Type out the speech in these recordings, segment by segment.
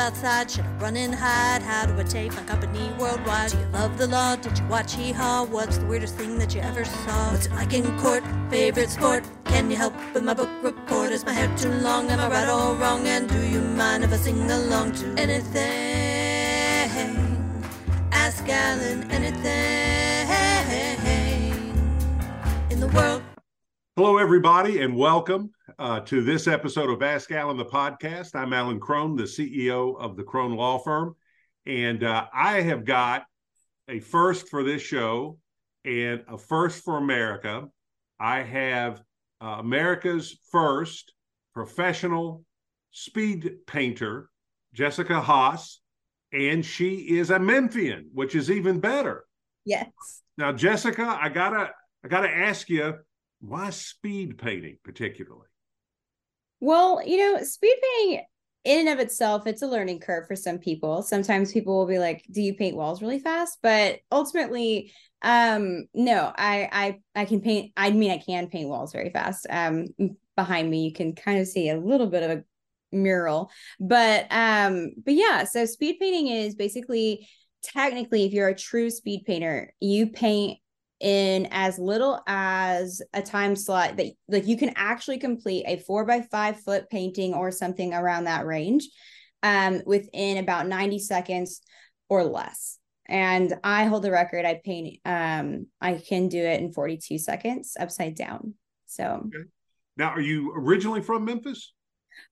outside? Should I run and hide? How do I take my company worldwide? Do you love the law? Did you watch Hee Haw? What's the weirdest thing that you ever saw? What's it like in court? Favorite sport? Can you help with my book report? Is my hair too long? Am I right or wrong? And do you mind if I sing along to anything? Ask Alan anything in the world. Hello, everybody, and welcome uh, to this episode of Ask Alan the podcast. I'm Alan Crone, the CEO of the Crone Law Firm, and uh, I have got a first for this show and a first for America. I have uh, America's first professional speed painter, Jessica Haas, and she is a Memphian, which is even better. Yes. Now, Jessica, I gotta I gotta ask you why speed painting particularly? Well, you know, speed painting in and of itself, it's a learning curve for some people. Sometimes people will be like, "Do you paint walls really fast?" But ultimately, um, no, I I I can paint. I mean, I can paint walls very fast. Um, behind me, you can kind of see a little bit of a mural, but um, but yeah. So speed painting is basically technically, if you're a true speed painter, you paint in as little as a time slot that like you can actually complete a four by five foot painting or something around that range um, within about 90 seconds or less. And i hold the record. I paint um i can do it in 42 seconds upside down. So okay. now are you originally from memphis?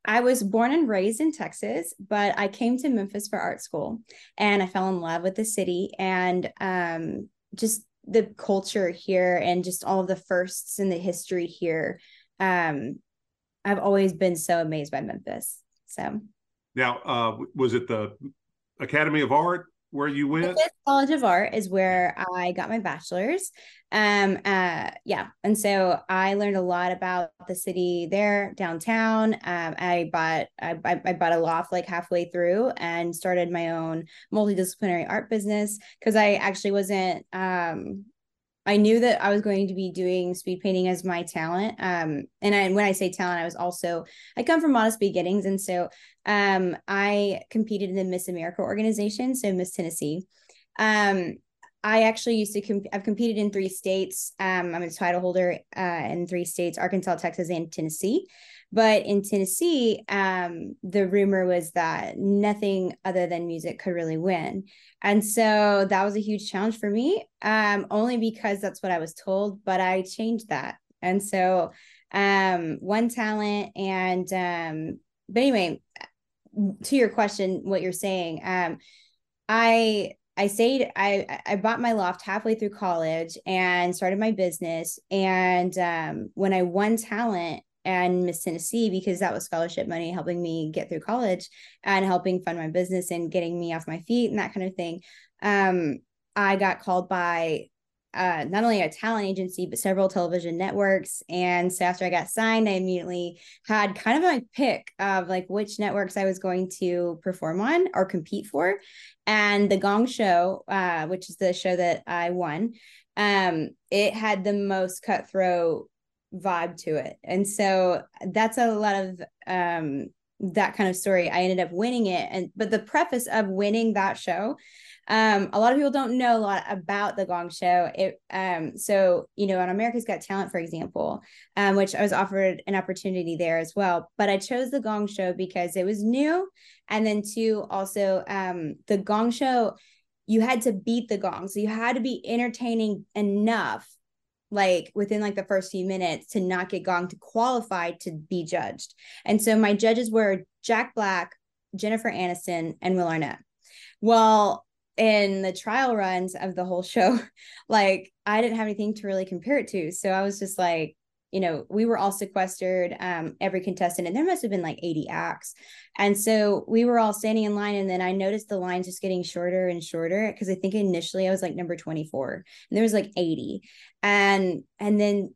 I was born and raised in Texas, but I came to Memphis for art school and I fell in love with the city and um, just the culture here and just all of the firsts in the history here. Um, I've always been so amazed by Memphis. So now, uh, was it the Academy of Art where you went? College of Art is where I got my bachelor's. Um, uh, yeah, and so I learned a lot about the city there downtown. Um, I bought I, I bought a loft like halfway through and started my own multidisciplinary art business because I actually wasn't um I knew that I was going to be doing speed painting as my talent. Um, and I, when I say talent, I was also I come from modest beginnings, and so um, I competed in the Miss America organization, so Miss Tennessee. Um, I actually used to comp- I've competed in three states. Um, I'm a title holder uh, in three states: Arkansas, Texas, and Tennessee. But in Tennessee, um, the rumor was that nothing other than music could really win. And so that was a huge challenge for me, um, only because that's what I was told, but I changed that. And so um, one talent and um, but anyway, to your question, what you're saying, um, I I stayed, I I bought my loft halfway through college and started my business. And um, when I won talent, and Miss Tennessee because that was scholarship money helping me get through college and helping fund my business and getting me off my feet and that kind of thing. Um, I got called by uh, not only a talent agency but several television networks. And so after I got signed, I immediately had kind of my pick of like which networks I was going to perform on or compete for. And the Gong Show, uh, which is the show that I won, um, it had the most cutthroat vibe to it. And so that's a lot of um that kind of story. I ended up winning it. And but the preface of winning that show, um, a lot of people don't know a lot about the Gong Show. It um, so you know, on America's Got Talent, for example, um, which I was offered an opportunity there as well. But I chose the Gong Show because it was new, and then two, also um, the Gong Show, you had to beat the gong, so you had to be entertaining enough like within like the first few minutes to not get gong to qualify to be judged. And so my judges were Jack Black, Jennifer Aniston, and Will Arnett. Well, in the trial runs of the whole show, like I didn't have anything to really compare it to. So I was just like, you know, we were all sequestered, um, every contestant, and there must have been like 80 acts. And so we were all standing in line, and then I noticed the lines just getting shorter and shorter because I think initially I was like number 24, and there was like 80. And and then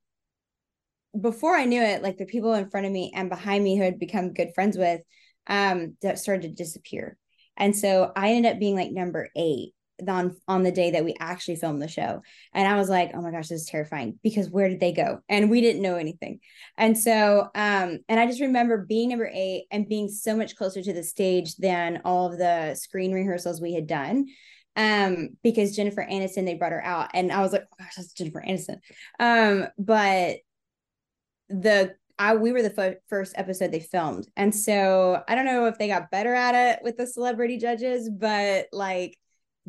before I knew it, like the people in front of me and behind me who had become good friends with, um, that started to disappear. And so I ended up being like number eight on on the day that we actually filmed the show. And i was like oh my gosh this is terrifying. Because where did they go? And we didn't know anything. And so um and i just remember being number eight and being so much closer to the stage than all of the screen rehearsals we had done. Um because jennifer aniston they brought her out and i was like oh gosh that's jennifer aniston. Um but the I we were the f- first episode they filmed, and so I don't know if they got better at it with the celebrity judges, but like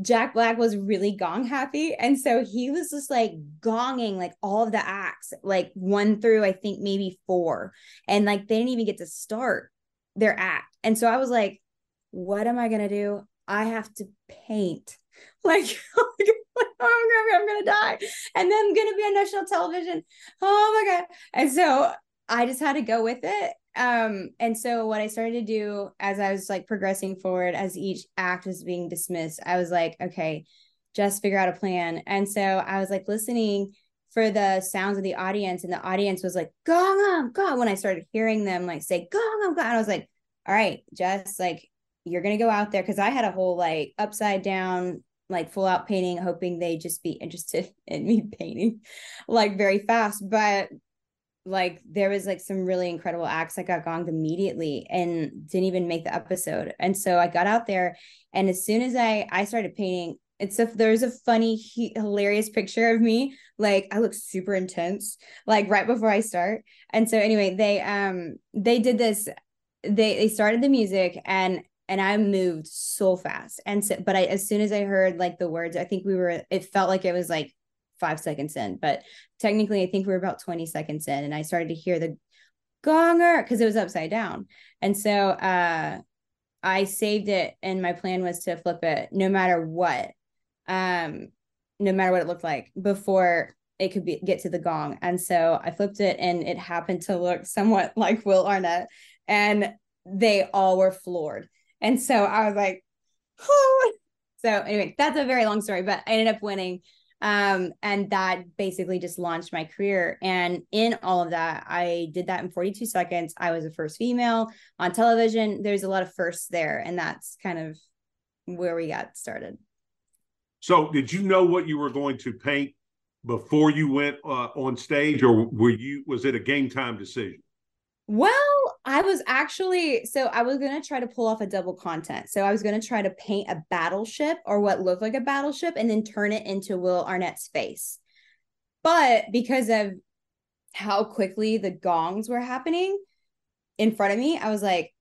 Jack Black was really gong happy. And so he was just like gonging like all of the acts, like one through I think maybe four. And like they didn't even get to start their act. And so I was like, what am I gonna do? I have to paint. Like, oh my god, I'm gonna die. And then I'm gonna be on national television. Oh my god. And so I just had to go with it. Um and so what i started to do as i was like progressing forward as each act was being dismissed i was like okay just figure out a plan. And so i was like listening for the sounds of the audience and the audience was like gong on gong when i started hearing them like say gong on gong i was like all right just like you're gonna go out there. Because i had a whole like upside down like full out painting hoping they just be interested in me painting like very fast. But like there was like some really incredible acts that got gonged immediately and didn't even make the episode. And so i got out there and as soon as i i started painting it's a there's a funny hilarious picture of me. Like i look super intense like right before i start. And so anyway they um they did this they they started the music and and I moved so fast. And so, but I, as soon as I heard like the words, I think we were, it felt like it was like five seconds in, but technically I think we are about 20 seconds in and I started to hear the gonger because it was upside down. And so uh I saved it and my plan was to flip it no matter what. Um no matter what it looked like before it could be get to the gong. And so I flipped it and it happened to look somewhat like Will Arnett and they all were floored. And so I was like, oh. so anyway, that's a very long story, but I ended up winning um, and that basically just launched my career. And in all of that, I did that in 42 seconds. I was the first female on television. There's a lot of firsts there, and that's kind of where we got started. So, did you know what you were going to paint before you went uh, on stage, or were you? Was it a game time decision? Well, I was actually so I was gonna try to pull off a double content. So I was gonna try to paint a battleship or what looked like a battleship and then turn it into Will Arnett's face. But because of how quickly the gongs were happening in front of me, I was like,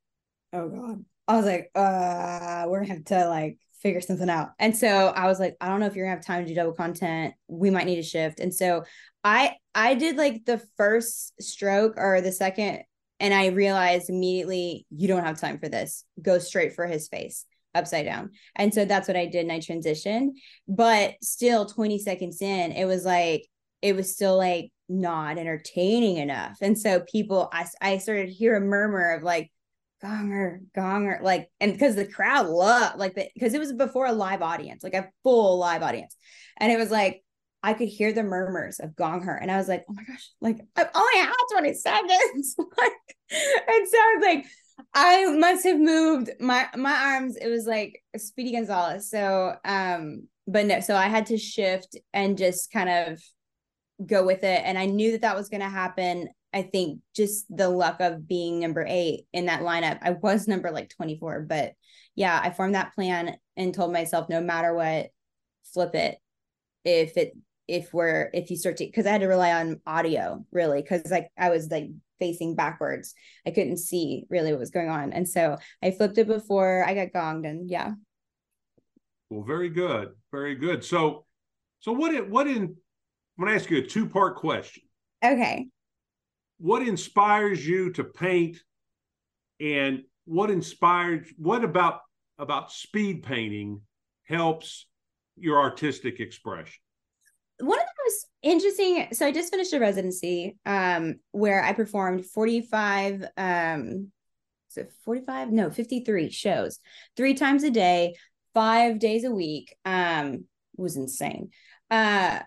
oh God. I was like, uh, we're gonna have to like figure something out. And so I was like, I don't know if you're gonna have time to do double content. We might need a shift. And so I I did like the first stroke or the second and I realized immediately, you don't have time for this. Go straight for his face upside down. And so that's what I did. And I transitioned. But still, 20 seconds in, it was like, it was still like not entertaining enough. And so people, I, I started to hear a murmur of like, gonger, gonger, like, and because the crowd loved, like, because it was before a live audience, like a full live audience. And it was like, I could hear the murmurs of Gong Her. And I was like, oh my gosh, like I only had 20 seconds. like, and so I was like, I must have moved my my arms. It was like Speedy Gonzalez. So um, but no, so I had to shift and just kind of go with it. And I knew that that was gonna happen. I think just the luck of being number eight in that lineup. I was number like 24, but yeah, I formed that plan and told myself no matter what, flip it. If it if we're if you start to because I had to rely on audio really because like I was like facing backwards. I couldn't see really what was going on. And so I flipped it before I got gonged and yeah. Well, very good. Very good. So so what in what in I'm gonna ask you a two-part question. Okay. What inspires you to paint and what inspired what about about speed painting helps your artistic expression? Interesting. So i just finished a residency um where i performed 45 um so 45 no 53 shows three times a day five days a week um was insane. Uh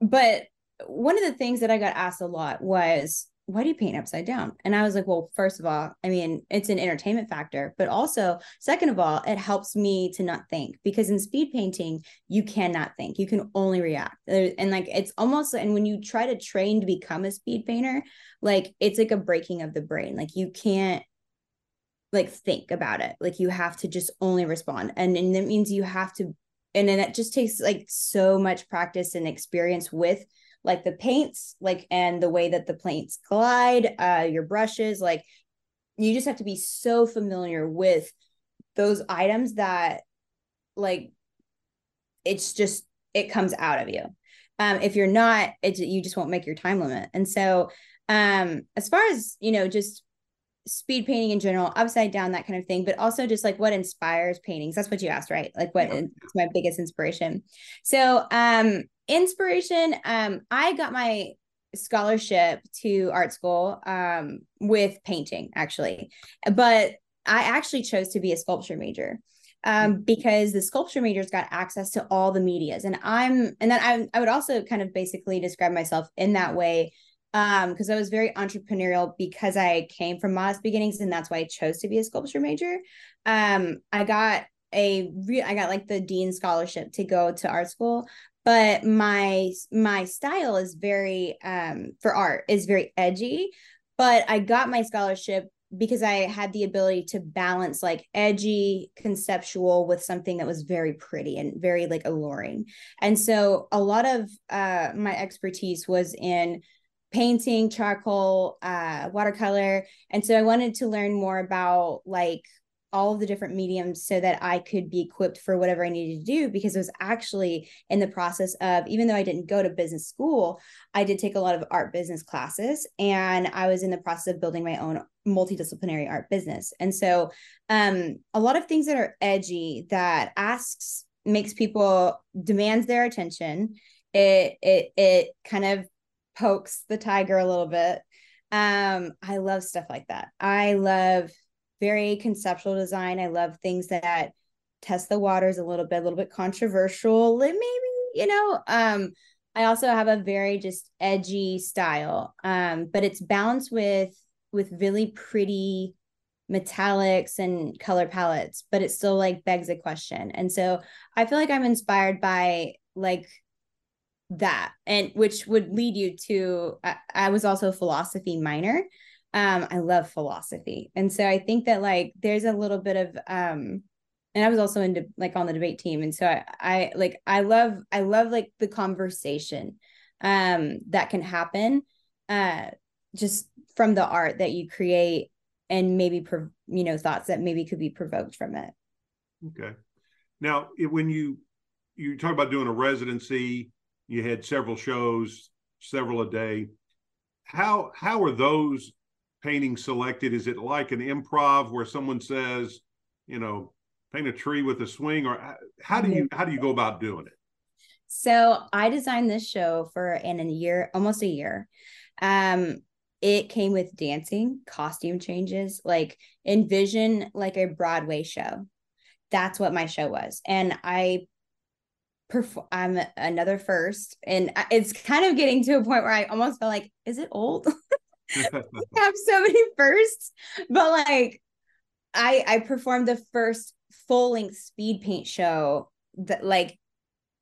but one of the things that i got asked a lot was why do you paint upside down? And I was like, well, first of all, I mean, it's an entertainment factor, but also, second of all, it helps me to not think because in speed painting, you cannot think, you can only react. And like, it's almost, and when you try to train to become a speed painter, like, it's like a breaking of the brain. Like, you can't like think about it. Like, you have to just only respond. And, and that means you have to, and then it just takes like so much practice and experience with like the paints like and the way that the paints glide uh your brushes like you just have to be so familiar with those items that like it's just it comes out of you. Um if you're not it you just won't make your time limit. And so um as far as you know just speed painting in general upside down that kind of thing but also just like what inspires paintings that's what you asked right like what yeah. is my biggest inspiration so um inspiration um i got my scholarship to art school um with painting actually but i actually chose to be a sculpture major um mm-hmm. because the sculpture majors got access to all the medias and i'm and then i, I would also kind of basically describe myself in that way um because i was very entrepreneurial because i came from modest beginnings and that's why i chose to be a sculpture major. Um i got a re- i got like the dean scholarship to go to art school but my my style is very um for art is very edgy. But i got my scholarship because i had the ability to balance like edgy conceptual with something that was very pretty and very like alluring. And so a lot of uh my expertise was in painting charcoal uh watercolor and so i wanted to learn more about like all of the different mediums so that I could be equipped for whatever I needed to do because it was actually in the process of even though I didn't go to business school, I did take a lot of art business classes and I was in the process of building my own multidisciplinary art business. And so um a lot of things that are edgy that asks makes people demands their attention. It it it kind of pokes the tiger a little bit. Um I love stuff like that. I love very conceptual design. I love things that test the waters a little bit, a little bit controversial, maybe, you know. Um, I also have a very just edgy style. Um, but it's balanced with with really pretty metallics and color palettes, but it still like begs a question. And so I feel like I'm inspired by like that and which would lead you to I, I was also a philosophy minor. Um i love philosophy. And so i think that like there's a little bit of um and i was also into like on the debate team. And so i i like i love i love like the conversation um that can happen uh just from the art that you create and maybe you know thoughts that maybe could be provoked from it. Okay. Now when you you talk about doing a residency you had several shows several a day how how are those paintings selected? Is it like an improv where someone says, you know, paint a tree with a swing, or how do you how do you go about doing it? So I designed this show for in a year, almost a year. Um, it came with dancing, costume changes, like envision like a Broadway show. That's what my show was, and I perform. I'm another first, and it's kind of getting to a point where I almost feel like, is it old? We have so many firsts, but like I I performed the first full length speed paint show that like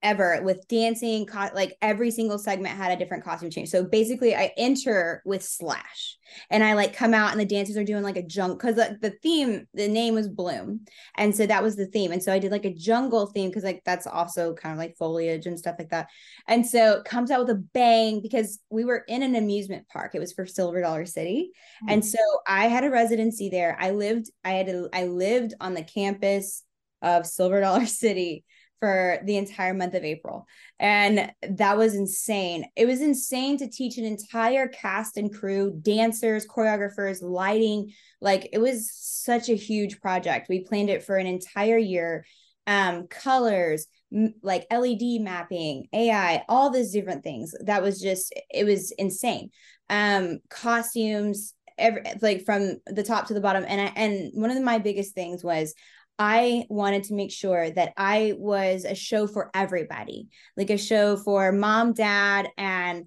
ever with dancing co- like every single segment had a different costume change. So basically i enter with slash and i like come out and the dancers are doing like a junk because the, the theme the name was bloom. And so that was the theme. And so i did like a jungle theme because like that's also kind of like foliage and stuff like that. And so it comes out with a bang because we were in an amusement park. It was for silver dollar city. Mm-hmm. and so i had a residency there. I lived i had a, i lived on the campus of silver dollar city for the entire month of April. And that was insane. It was insane to teach an entire cast and crew, dancers, choreographers, lighting. Like it was such a huge project. We planned it for an entire year. Um, colors, m- like LED mapping, AI, all these different things. That was just, it was insane. Um, costumes, every like from the top to the bottom. And I, and one of my biggest things was I wanted to make sure that I was a show for everybody, like a show for mom, dad, and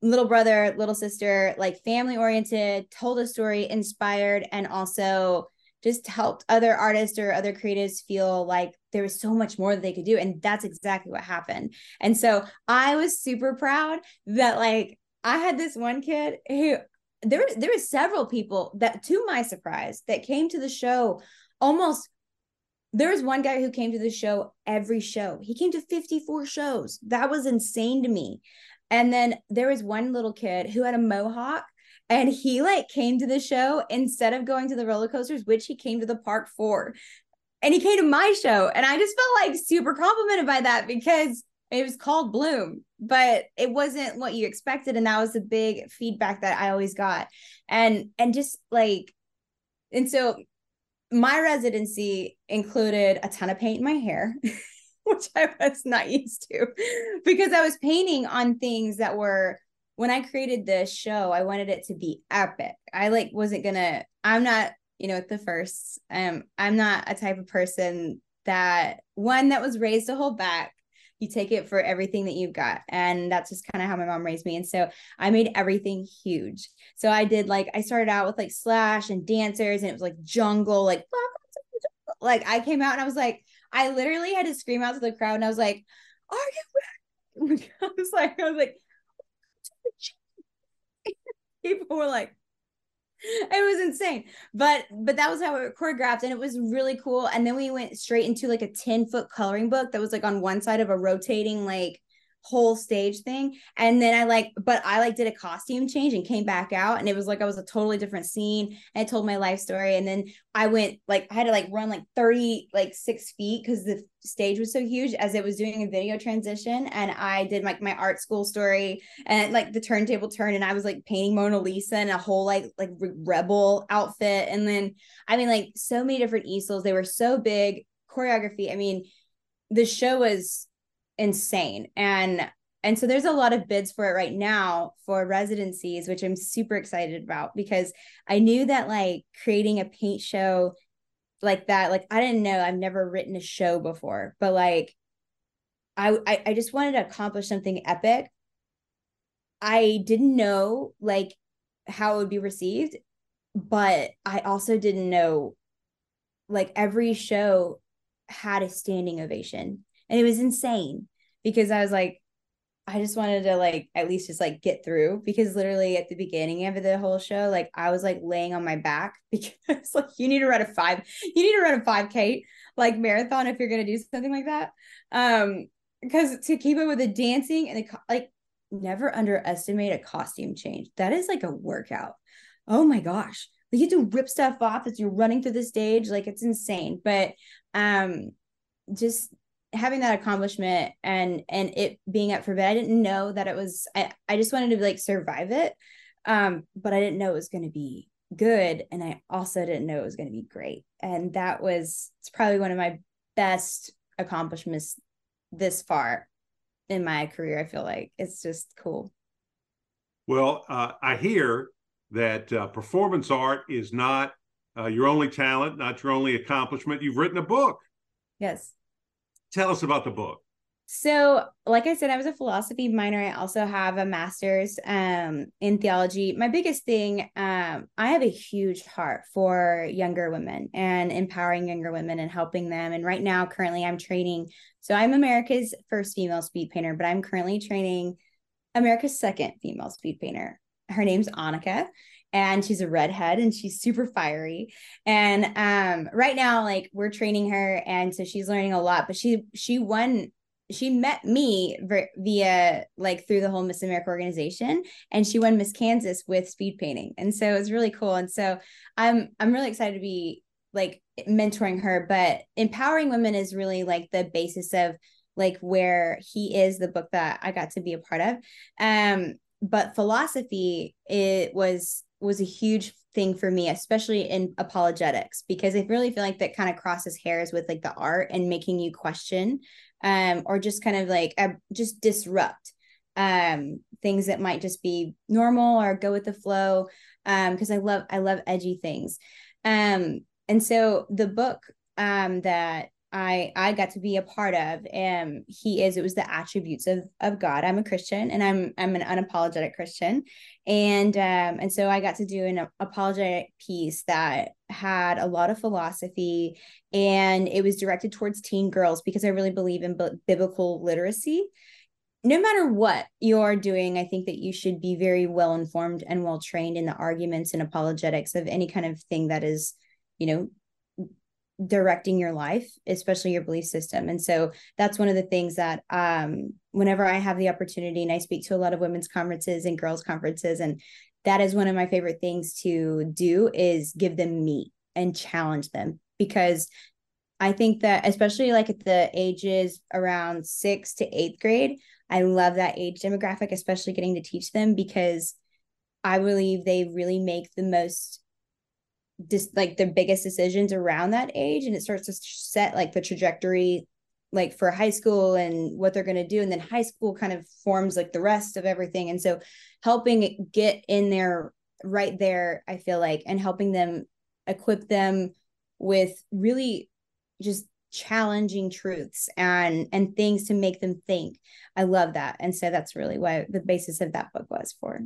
little brother, little sister, like family oriented, told a story, inspired, and also just helped other artists or other creatives feel like there was so much more that they could do. And that's exactly what happened. And so I was super proud that like I had this one kid who there there were several people that to my surprise that came to the show almost there was one guy who came to the show every show. He came to 54 shows. That was insane to me. And then there was one little kid who had a mohawk and he like came to the show instead of going to the roller coasters, which he came to the park for. And he came to my show. And I just felt like super complimented by that because it was called Bloom, but it wasn't what you expected. And that was the big feedback that I always got. And and just like, and so my residency included a ton of paint in my hair. which I was not used to because I was painting on things that were when I created this show, I wanted it to be epic. I like wasn't gonna, I'm not, you know, at the first, um, I'm not a type of person that one that was raised to hold back. You take it for everything that you've got. And that's just kind of how my mom raised me. And so I made everything huge. So I did like, I started out with like slash and dancers, and it was like jungle, like, like I came out and I was like, I literally had to scream out to the crowd and I was like, Are you ready? I was like, I was like, people were like, it was insane. But but that was how it choreographed and it was really cool. And then we went straight into like a 10 foot coloring book that was like on one side of a rotating like whole stage thing. And then i like but i like did a costume change and came back out and it was like i was a totally different scene and i told my life story. And then i went like i had to like run like 30 like six feet because the stage was so huge as it was doing a video transition and i did like my art school story and like the turntable turn and i was like painting mona lisa in a whole like like rebel outfit. And then i mean like so many different easels they were so big. Choreography i mean the show was insane. And and so there's a lot of bids for it right now for residencies which i'm super excited about because i knew that like creating a paint show like that like i didn't know i've never written a show before but like i i, I just wanted to accomplish something epic. I didn't know like how it would be received but i also didn't know like every show had a standing ovation and it was insane because I was like, I just wanted to like at least just like get through because literally at the beginning of the whole show, like I was like laying on my back because like you need to run a five, you need to run a 5K like marathon if you're gonna do something like that. Um, because to keep up with the dancing and the like never underestimate a costume change. That is like a workout. Oh my gosh. Like you have to rip stuff off as you're running through the stage. Like it's insane. But um just having that accomplishment and and it being up for bid i didn't know that it was i, I just wanted to like survive it. Um but i didn't know it was going to be good and i also didn't know it was going to be great. And that was it's probably one of my best accomplishments this far in my career i feel like. It's just cool. Well uh, i hear that uh, performance art is not uh, your only talent not your only accomplishment. You've written a book. Yes Tell us about the book. So, like I said, I was a philosophy minor. I also have a master's um, in theology. My biggest thing, um, I have a huge heart for younger women and empowering younger women and helping them. And right now, currently, I'm training. So, I'm America's first female speed painter, but I'm currently training America's second female speed painter. Her name's Annika and she's a redhead and she's super fiery and um right now like we're training her and so she's learning a lot but she she won she met me via like through the whole Miss America organization and she won Miss Kansas with speed painting. And so it was really cool. And so I'm I'm really excited to be like mentoring her, but empowering women is really like the basis of like where he is the book that I got to be a part of. Um but philosophy it was was a huge thing for me, especially in apologetics, because I really feel like that kind of crosses hairs with like the art and making you question, um, or just kind of like uh, just disrupt um things that might just be normal or go with the flow um because i love i love edgy things. Um and so the book um that I I got to be a part of. Um, he is. It was the attributes of of God. I'm a Christian, and I'm I'm an unapologetic Christian, and um, and so I got to do an apologetic piece that had a lot of philosophy, and it was directed towards teen girls because I really believe in b- biblical literacy. No matter what you're doing, I think that you should be very well informed and well trained in the arguments and apologetics of any kind of thing that is, you know, directing your life especially your belief system. And so that's one of the things that um whenever i have the opportunity and i speak to a lot of women's conferences and girls conferences and that is one of my favorite things to do is give them meat and challenge them. Because i think that especially like at the ages around 6 to 8th grade i love that age demographic especially getting to teach them because i believe they really make the most just like the biggest decisions around that age and it starts to set like the trajectory like for high school and what they're going to do and then high school kind of forms like the rest of everything. And so helping get in there right there i feel like and helping them equip them with really just challenging truths and and things to make them think. I love that and so that's really what the basis of that book was for.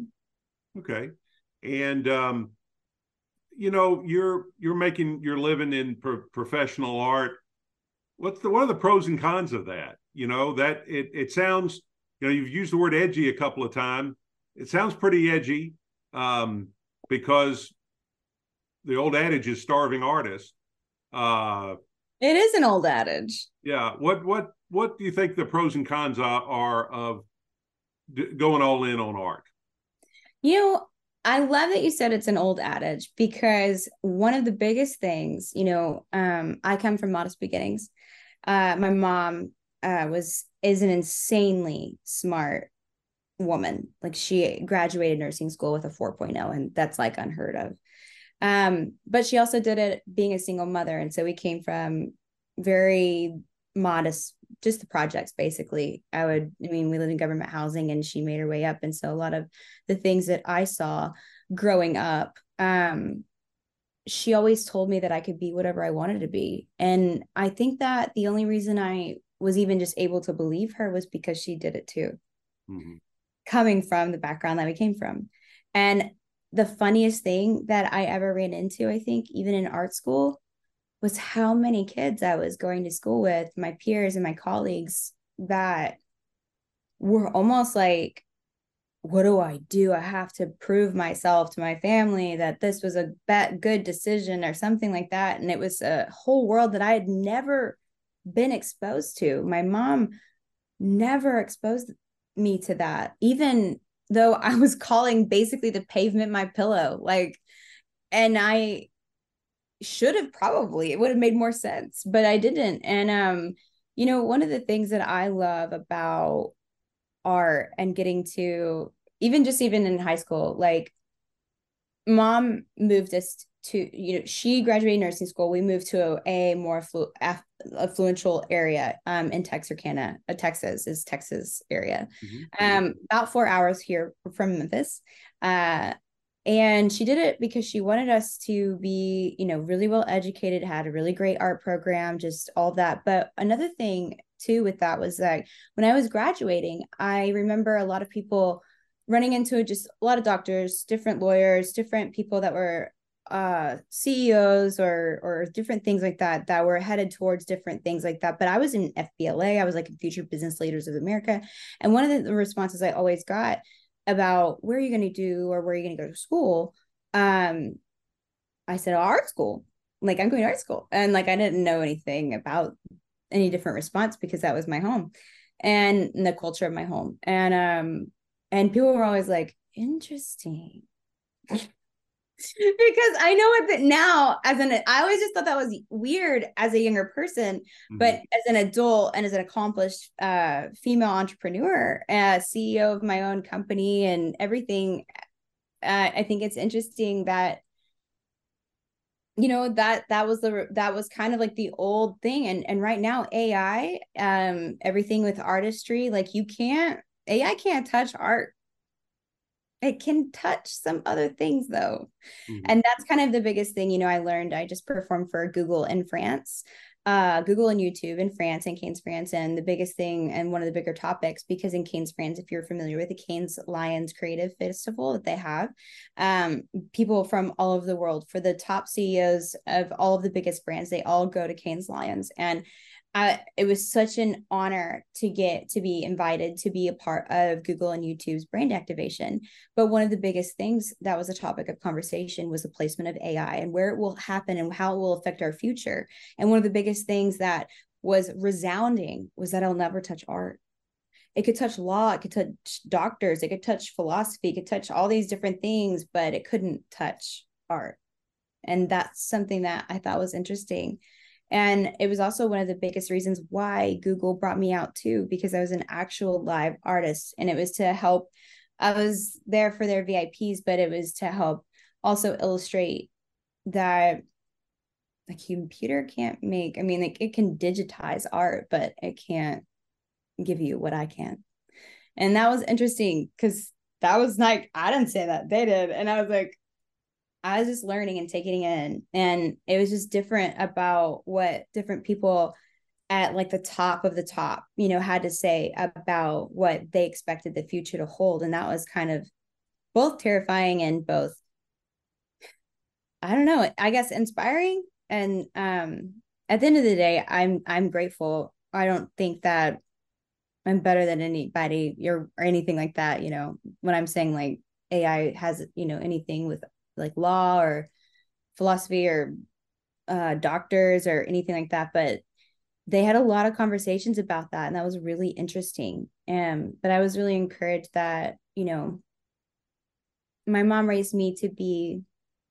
Okay. And um you know you're you're making you're living in pro- professional art. What's the what are the pros and cons of that? You know that it it sounds you know you've used the word edgy a couple of times it sounds pretty edgy um, because the old adage is starving artist uh it is an old adage. Yeah what what what do you think the pros and cons are, are of d- going all in on art? You know I love that you said it's an old adage because one of the biggest things, you know, um, I come from modest beginnings. Uh, my mom uh, was is an insanely smart woman. Like she graduated nursing school with a 4.0, and that's like unheard of. Um, but she also did it being a single mother, and so we came from very modest just the projects basically. I would i mean we live in government housing and she made her way up. And so a lot of the things that i saw growing up um she always told me that i could be whatever i wanted to be. And i think that the only reason i was even just able to believe her was because she did it too. Mm-hmm. coming from the background that we came from. And the funniest thing that i ever ran into i think even in art school was how many kids I was going to school with, my peers and my colleagues that were almost like, what do I do? I have to prove myself to my family that this was a bet good decision or something like that. And it was a whole world that I had never been exposed to. My mom never exposed me to that, even though I was calling basically the pavement my pillow. Like, and I should have probably it would have made more sense but i didn't. And um you know one of the things that i love about art and getting to even just even in high school like mom moved us to you know she graduated nursing school. We moved to a, a more afflu- aff- affluential area um in texarkana uh, texas is texas area. Mm-hmm. um about four hours here from memphis uh and she did it because she wanted us to be you know really well educated had a really great art program just all that. But another thing too with that was that when i was graduating i remember a lot of people running into just a lot of doctors different lawyers different people that were uh CEOs or or different things like that that were headed towards different things like that. But I was in FBLA I was like in Future Business Leaders of America. And one of the responses I always got about where are you going to do or where are you going to go to school um i said oh, art school. Like i'm going to art school. And like i didn't know anything about any different response because that was my home and the culture of my home. And um and people were always like interesting because I know what that now as an I always just thought that was weird as a younger person, mm-hmm. but as an adult and as an accomplished uh, female entrepreneur, uh, CEO of my own company and everything, uh, I think it's interesting that you know that that was the that was kind of like the old thing and and right now ai um everything with artistry like you can't ai can't touch art it can touch some other things though mm-hmm. and that's kind of the biggest thing you know i learned i just performed for google in france uh, Google and YouTube in France and Cannes, France. And the biggest thing and one of the bigger topics, because in Cannes, France, if you're familiar with the Cannes Lions Creative Festival that they have, um, people from all over the world, for the top CEOs of all of the biggest brands, they all go to Cannes Lions. And I, it was such an honor to get to be invited to be a part of Google and YouTube's brand activation. But one of the biggest things that was a topic of conversation was the placement of AI and where it will happen and how it will affect our future. And one of the biggest things that was resounding was that it'll never touch art. It could touch law, it could touch doctors, it could touch philosophy, it could touch all these different things, but it couldn't touch art. And that's something that I thought was interesting and it was also one of the biggest reasons why Google brought me out too, because I was an actual live artist and it was to help. I was there for their VIPs, but it was to help also illustrate that the computer can't make, I mean, like it can digitize art, but it can't give you what I can. And that was interesting because that was like, I didn't say that, they did. And I was like, I was just learning and taking it in. And it was just different about what different people at like the top of the top, you know, had to say about what they expected the future to hold. And that was kind of both terrifying and both, I don't know, I guess inspiring. And um at the end of the day, I'm I'm grateful. I don't think that I'm better than anybody or, or anything like that, you know, when I'm saying like AI has, you know, anything with like law or philosophy or uh, doctors or anything like that, but they had a lot of conversations about that, and that was really interesting. And but I was really encouraged that you know my mom raised me to be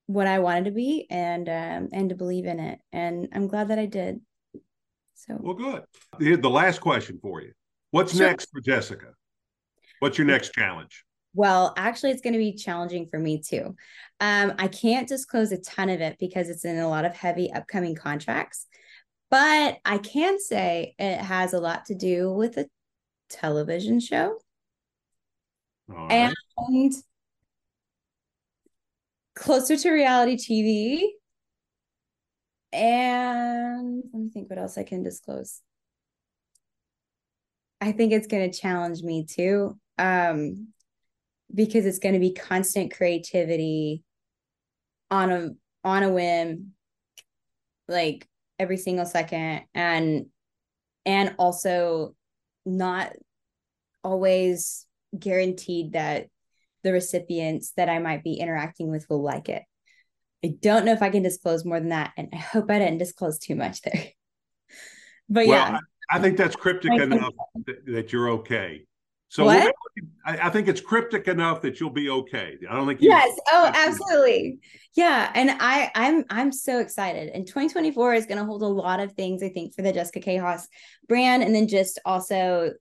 what I wanted to be and um, and to believe in it, and I'm glad that I did. So well, good. Here's the last question for you. What's sure. next for Jessica? What's your next challenge? Well, actually, it's going to be challenging for me too. Um, I can't disclose a ton of it because it's in a lot of heavy upcoming contracts, but I can say it has a lot to do with a television show. And closer to reality TV. And let me think what else I can disclose. I think it's going to challenge me too. Um, because it's going to be constant creativity on a on a whim like every single second and and also not always guaranteed that the recipients that I might be interacting with will like it. I don't know if I can disclose more than that and I hope I didn't disclose too much there. but well, yeah. I, I think that's cryptic enough that, that you're okay. So I, I, think it's cryptic enough that you'll be okay. I don't think. yes. Oh, absolutely. Yeah, and I, I'm, I'm so excited. And 2024 is going to hold a lot of things. I think for the Jessica K Haas brand, and then just also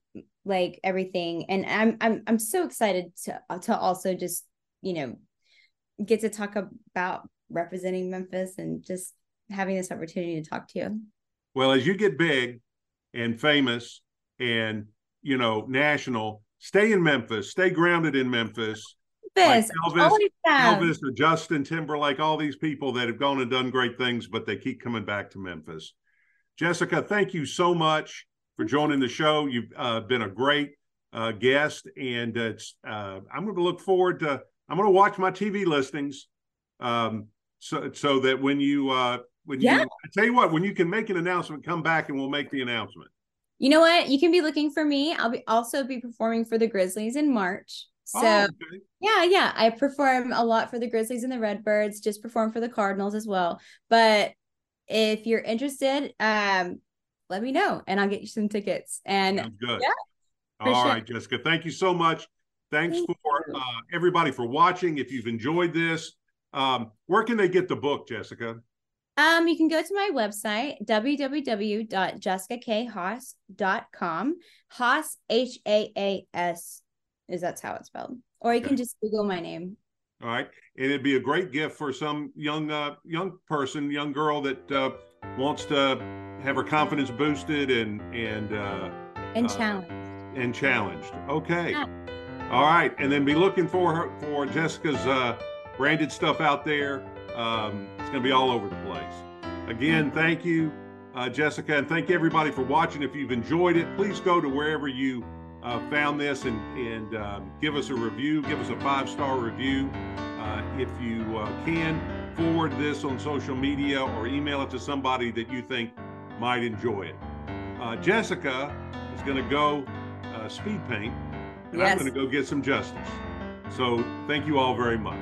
like everything. And I'm, I'm, I'm so excited to to also just you know get to talk about representing Memphis and just having this opportunity to talk to you. Well, as you get big and famous and you know, national. Stay in Memphis. Stay grounded in Memphis. Memphis, like Elvis, Elvis or Justin Timberlake, all these people that have gone and done great things, but they keep coming back to Memphis. Jessica, thank you so much for joining the show. You've uh, been a great uh, guest, and it's uh, I'm going to look forward to. I'm going to watch my TV listings, um, so so that when you uh, when yeah. you I tell you what, when you can make an announcement, come back and we'll make the announcement. You know what? You can be looking for me. I'll be also be performing for the Grizzlies in March. So oh, okay. yeah, yeah, I perform a lot for the Grizzlies and the Redbirds. Just perform for the Cardinals as well. But if you're interested, um, let me know and I'll get you some tickets. And Sounds good. Yeah. All sure. right, Jessica. Thank you so much. Thanks Thank for uh, everybody for watching. If you've enjoyed this, um, where can they get the book, Jessica? Um, you can go to my website, www.jessicakhaas.com. Haas, H A A S, is that's how it's spelled. Or you okay. can just Google my name. All right. And it'd be a great gift for some young uh, young person, young girl that uh, wants to have her confidence boosted and and uh, and uh, challenged. And challenged. Okay. Yeah. All right. And then be looking for her for Jessica's uh, branded stuff out there. Um, it's going to be all over the place. Again, thank you. uh, Jessica, and thank everybody for watching. If you've enjoyed it, please go to wherever you uh, found this and, and um, give us a review, give us a five star review. Uh, if you uh, can, forward this on social media or email it to somebody that you think might enjoy it. Uh, Jessica is going to go uh, speed paint, and yes. I'm going to go get some justice. So thank you all very much.